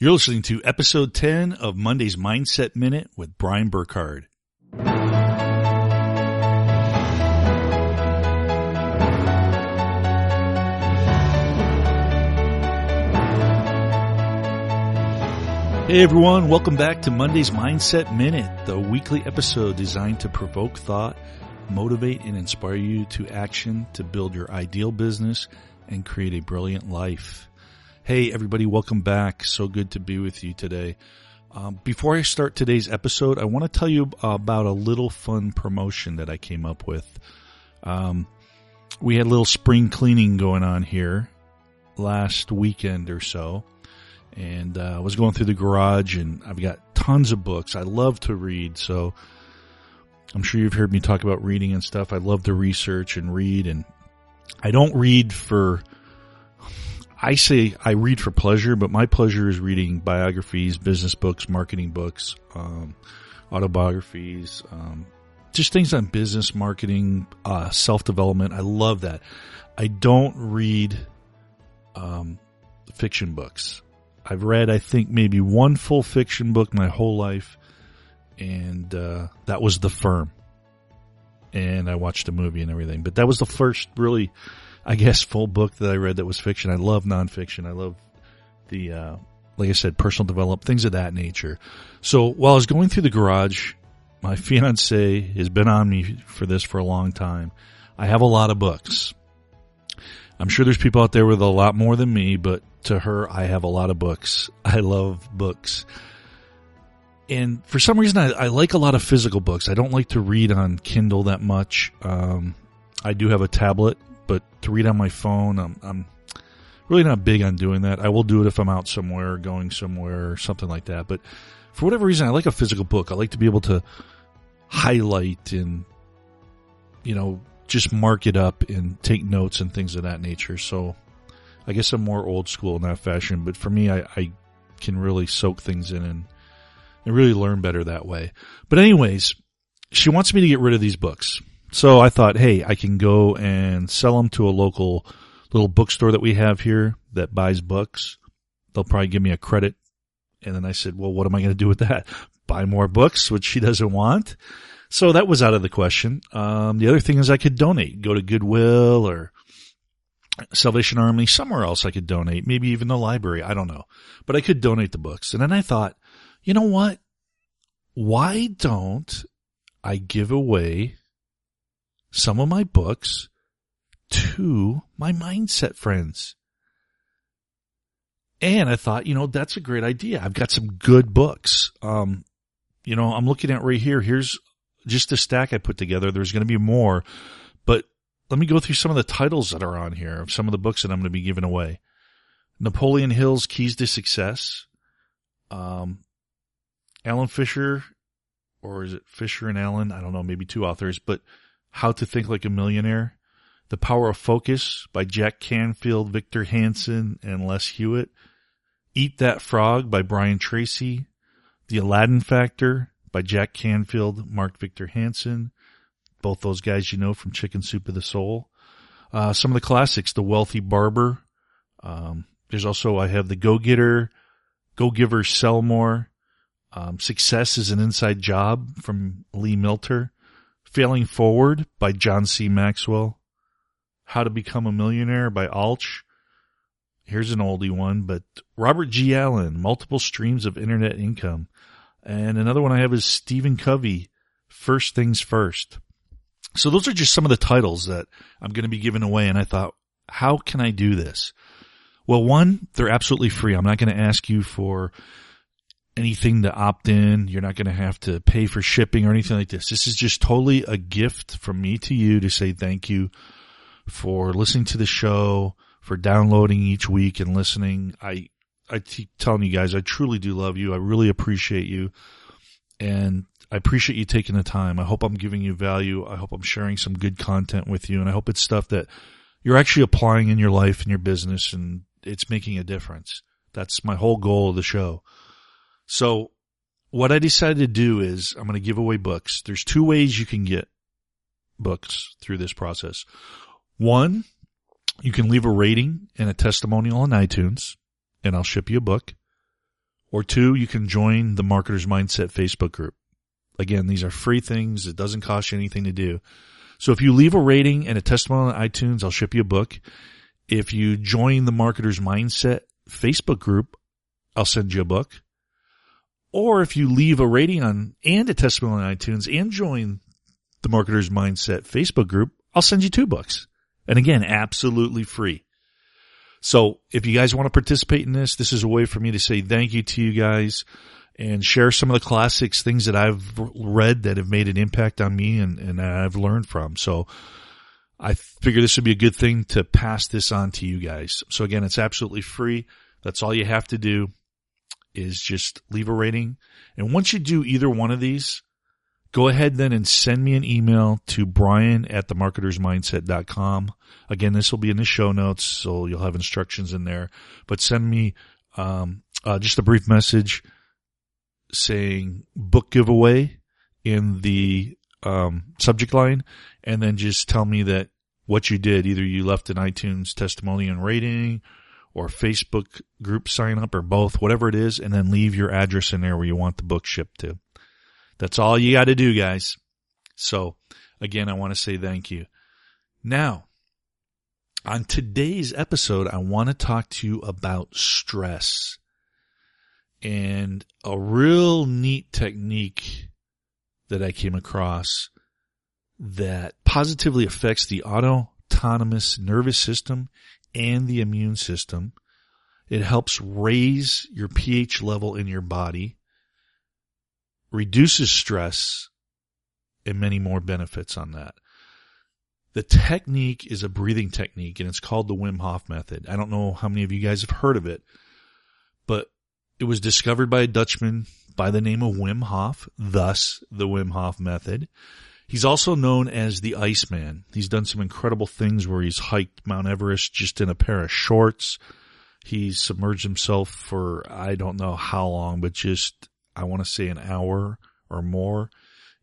You're listening to episode 10 of Monday's Mindset Minute with Brian Burkhard. Hey everyone, welcome back to Monday's Mindset Minute, the weekly episode designed to provoke thought, motivate and inspire you to action to build your ideal business and create a brilliant life. Hey everybody, welcome back. So good to be with you today. Um, before I start today's episode, I want to tell you about a little fun promotion that I came up with. Um, we had a little spring cleaning going on here last weekend or so and uh, I was going through the garage and I've got tons of books. I love to read, so I'm sure you've heard me talk about reading and stuff. I love to research and read and I don't read for I say I read for pleasure, but my pleasure is reading biographies, business books, marketing books, um, autobiographies, um, just things on business, marketing, uh, self development. I love that. I don't read um, fiction books. I've read, I think, maybe one full fiction book my whole life, and uh, that was The Firm. And I watched a movie and everything, but that was the first really, I guess, full book that I read that was fiction. I love nonfiction. I love the, uh, like I said, personal development, things of that nature. So while I was going through the garage, my fiance has been on me for this for a long time. I have a lot of books. I'm sure there's people out there with a lot more than me, but to her, I have a lot of books. I love books. And for some reason, I, I like a lot of physical books. I don't like to read on Kindle that much. Um, I do have a tablet, but to read on my phone, I'm, I'm really not big on doing that. I will do it if I'm out somewhere, going somewhere, or something like that. But for whatever reason, I like a physical book. I like to be able to highlight and, you know, just mark it up and take notes and things of that nature. So I guess I'm more old school in that fashion, but for me, I, I can really soak things in and, and really learn better that way. But anyways, she wants me to get rid of these books. So I thought, hey, I can go and sell them to a local little bookstore that we have here that buys books. They'll probably give me a credit. And then I said, well, what am I going to do with that? Buy more books, which she doesn't want. So that was out of the question. Um, the other thing is I could donate, go to Goodwill or Salvation Army, somewhere else I could donate, maybe even the library. I don't know, but I could donate the books. And then I thought, you know what? Why don't I give away some of my books to my mindset friends? And I thought, you know, that's a great idea. I've got some good books. Um, you know, I'm looking at right here. Here's just a stack I put together. There's going to be more, but let me go through some of the titles that are on here of some of the books that I'm going to be giving away. Napoleon Hill's Keys to Success. Um, Alan Fisher, or is it Fisher and Allen? I don't know, maybe two authors, but How to Think Like a Millionaire. The Power of Focus by Jack Canfield, Victor Hansen, and Les Hewitt. Eat That Frog by Brian Tracy. The Aladdin Factor by Jack Canfield, Mark Victor Hansen both those guys you know from Chicken Soup of the Soul. Uh, some of the classics, The Wealthy Barber. Um, there's also, I have The Go Getter, Go Giver Sell More. Um, Success is an Inside Job from Lee Milteer. Failing Forward by John C. Maxwell. How to Become a Millionaire by Alch. Here's an oldie one, but Robert G. Allen, Multiple Streams of Internet Income. And another one I have is Stephen Covey, First Things First. So those are just some of the titles that I'm going to be giving away. And I thought, how can I do this? Well, one, they're absolutely free. I'm not going to ask you for anything to opt in. You're not going to have to pay for shipping or anything like this. This is just totally a gift from me to you to say thank you for listening to the show, for downloading each week and listening. I, I keep telling you guys, I truly do love you. I really appreciate you. And I appreciate you taking the time. I hope I'm giving you value. I hope I'm sharing some good content with you. And I hope it's stuff that you're actually applying in your life and your business and it's making a difference. That's my whole goal of the show. So what I decided to do is I'm going to give away books. There's two ways you can get books through this process. One, you can leave a rating and a testimonial on iTunes and I'll ship you a book. Or two, you can join the Marketer's Mindset Facebook group. Again, these are free things. It doesn't cost you anything to do. So if you leave a rating and a testimonial on iTunes, I'll ship you a book. If you join the Marketer's Mindset Facebook group, I'll send you a book. Or if you leave a rating on and a testimonial on iTunes and join the Marketer's Mindset Facebook group, I'll send you two books. And again, absolutely free. So if you guys want to participate in this, this is a way for me to say thank you to you guys and share some of the classics, things that I've read that have made an impact on me and, and I've learned from. So I figure this would be a good thing to pass this on to you guys. So again, it's absolutely free. That's all you have to do is just leave a rating. And once you do either one of these, go ahead then and send me an email to brian at themarketersmindset.com. Again, this will be in the show notes, so you'll have instructions in there. But send me um, uh, just a brief message saying book giveaway in the um, subject line, and then just tell me that what you did. Either you left an iTunes testimony and rating, or Facebook group sign up, or both, whatever it is, and then leave your address in there where you want the book shipped to. That's all you got to do, guys. So again, I want to say thank you. Now, on today's episode, I want to talk to you about stress and a real neat technique that I came across that positively affects the autonomous nervous system and the immune system. It helps raise your pH level in your body reduces stress and many more benefits on that. The technique is a breathing technique and it's called the Wim Hof method. I don't know how many of you guys have heard of it, but it was discovered by a Dutchman by the name of Wim Hof, thus the Wim Hof method. He's also known as the Iceman. He's done some incredible things where he's hiked Mount Everest just in a pair of shorts. He's submerged himself for I don't know how long, but just I want to say an hour or more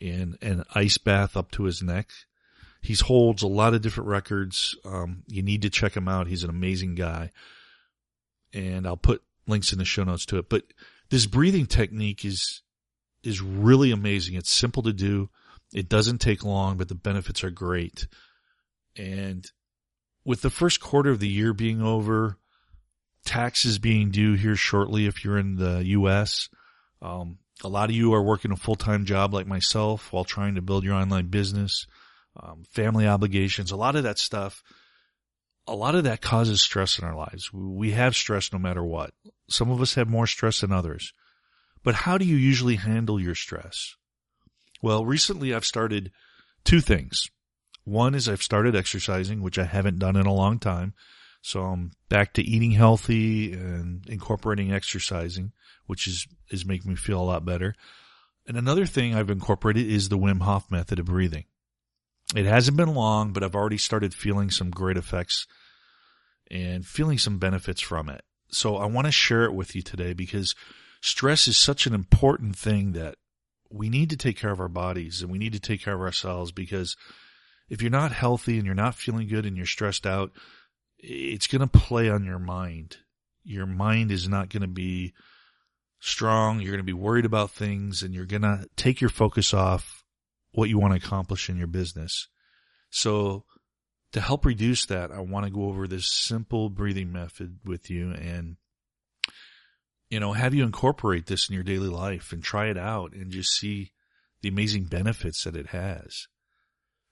in an ice bath up to his neck. He holds a lot of different records. Um, you need to check him out. He's an amazing guy. And I'll put links in the show notes to it. But this breathing technique is, is really amazing. It's simple to do. It doesn't take long, but the benefits are great. And with the first quarter of the year being over, taxes being due here shortly if you're in the U.S., um, a lot of you are working a full-time job like myself while trying to build your online business, um, family obligations, a lot of that stuff. A lot of that causes stress in our lives. We have stress no matter what. Some of us have more stress than others. But how do you usually handle your stress? Well, recently I've started two things. One is I've started exercising, which I haven't done in a long time. So I'm back to eating healthy and incorporating exercising, which is, is making me feel a lot better. And another thing I've incorporated is the Wim Hof method of breathing. It hasn't been long, but I've already started feeling some great effects and feeling some benefits from it. So I want to share it with you today because stress is such an important thing that we need to take care of our bodies and we need to take care of ourselves because if you're not healthy and you're not feeling good and you're stressed out, it's going to play on your mind. Your mind is not going to be strong. You're going to be worried about things and you're going to take your focus off what you want to accomplish in your business. So to help reduce that, I want to go over this simple breathing method with you and you know, have you incorporate this in your daily life and try it out and just see the amazing benefits that it has.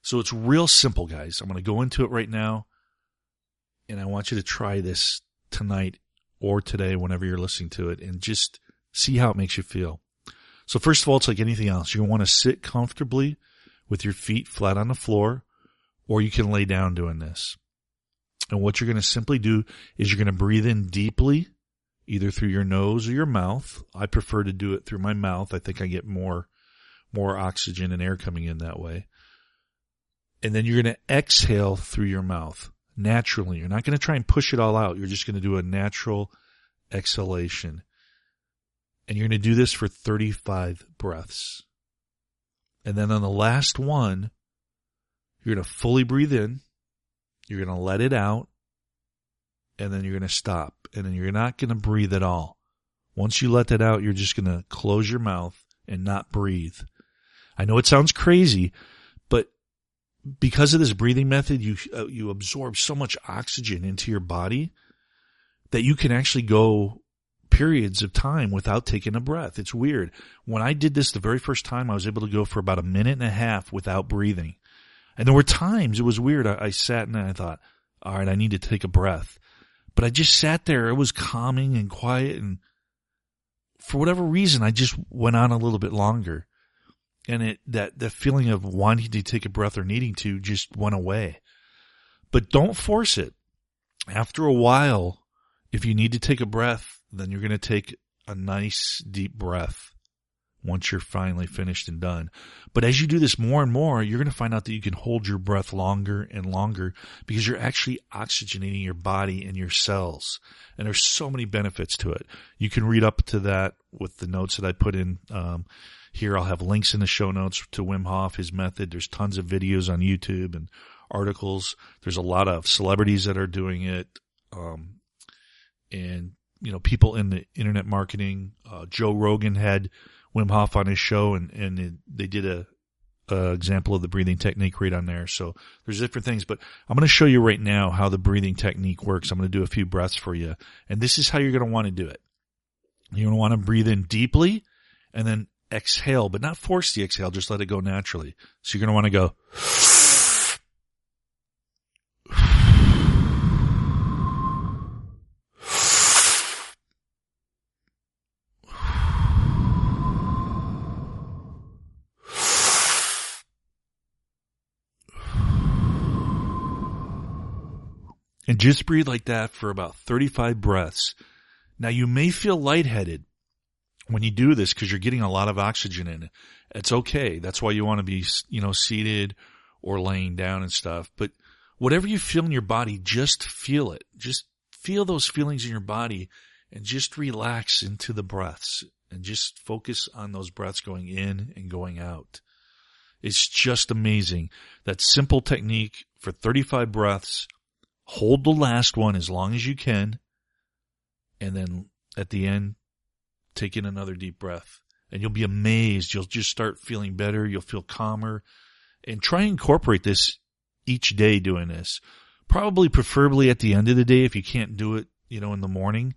So it's real simple, guys. I'm going to go into it right now and I want you to try this tonight or today whenever you're listening to it and just see how it makes you feel. So first of all, it's like anything else. You want to sit comfortably with your feet flat on the floor or you can lay down doing this. And what you're going to simply do is you're going to breathe in deeply, either through your nose or your mouth. I prefer to do it through my mouth. I think I get more, more oxygen and air coming in that way. And then you're going to exhale through your mouth naturally. You're not going to try and push it all out. You're just going to do a natural exhalation. And you're going to do this for 35 breaths. And then on the last one, you're going to fully breathe in. You're going to let it out. And then you're going to stop. And then you're not going to breathe at all. Once you let that out, you're just going to close your mouth and not breathe. I know it sounds crazy, but because of this breathing method, you, uh, you absorb so much oxygen into your body that you can actually go periods of time without taking a breath. It's weird. When I did this the very first time, I was able to go for about a minute and a half without breathing. And there were times it was weird. I, I sat and I thought, all right, I need to take a breath. But I just sat there. It was calming and quiet. And for whatever reason, I just went on a little bit longer. And it, that, the feeling of wanting to take a breath or needing to just went away. But don't force it. After a while, if you need to take a breath, then you're going to take a nice deep breath once you're finally finished and done. But as you do this more and more, you're going to find out that you can hold your breath longer and longer because you're actually oxygenating your body and your cells. And there's so many benefits to it. You can read up to that with the notes that I put in. Um, here I'll have links in the show notes to Wim Hof, his method. There's tons of videos on YouTube and articles. There's a lot of celebrities that are doing it. Um, and you know, people in the internet marketing. Uh, Joe Rogan had Wim Hof on his show, and and it, they did a, a, example of the breathing technique right on there. So there's different things, but I'm going to show you right now how the breathing technique works. I'm going to do a few breaths for you, and this is how you're going to want to do it. You're going to want to breathe in deeply, and then exhale, but not force the exhale. Just let it go naturally. So you're going to want to go. And just breathe like that for about 35 breaths. Now you may feel lightheaded when you do this because you're getting a lot of oxygen in. it. It's okay. That's why you want to be, you know, seated or laying down and stuff. But whatever you feel in your body, just feel it. Just feel those feelings in your body and just relax into the breaths and just focus on those breaths going in and going out. It's just amazing. That simple technique for 35 breaths hold the last one as long as you can, and then at the end, take in another deep breath. And you'll be amazed. You'll just start feeling better. You'll feel calmer. And try and incorporate this each day doing this. Probably preferably at the end of the day if you can't do it, you know, in the morning.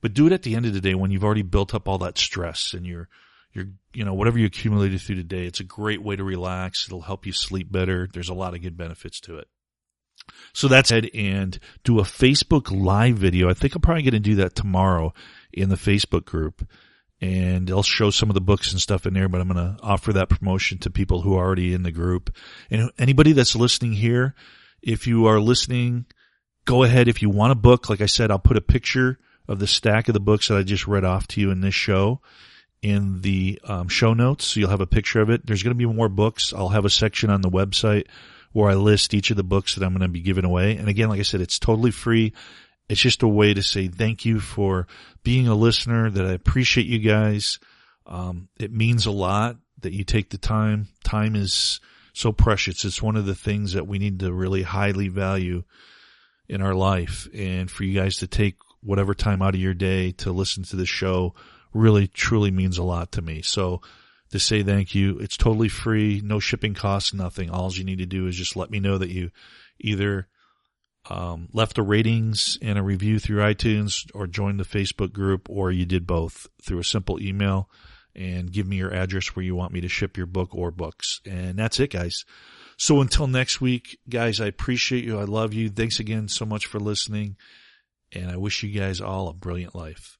But do it at the end of the day when you've already built up all that stress and you're, you're, you know, whatever you accumulated through the day. It's a great way to relax. It'll help you sleep better. There's a lot of good benefits to it. So that's it and do a Facebook live video. I think I'm probably going to do that tomorrow in the Facebook group and I'll show some of the books and stuff in there, but I'm going to offer that promotion to people who are already in the group. And anybody that's listening here, if you are listening, go ahead. If you want a book, like I said, I'll put a picture of the stack of the books that I just read off to you in this show in the um, show notes. So you'll have a picture of it. There's going to be more books. I'll have a section on the website where I list each of the books that I'm going to be giving away. And again, like I said, it's totally free. It's just a way to say thank you for being a listener, that I appreciate you guys. Um, it means a lot that you take the time. Time is so precious. It's one of the things that we need to really highly value in our life. And for you guys to take whatever time out of your day to listen to the show really truly means a lot to me. So to say thank you. It's totally free, no shipping costs, nothing. All you need to do is just let me know that you either um, left the ratings and a review through iTunes or joined the Facebook group or you did both through a simple email and give me your address where you want me to ship your book or books. And that's it, guys. So until next week, guys, I appreciate you. I love you. Thanks again so much for listening. And I wish you guys all a brilliant life.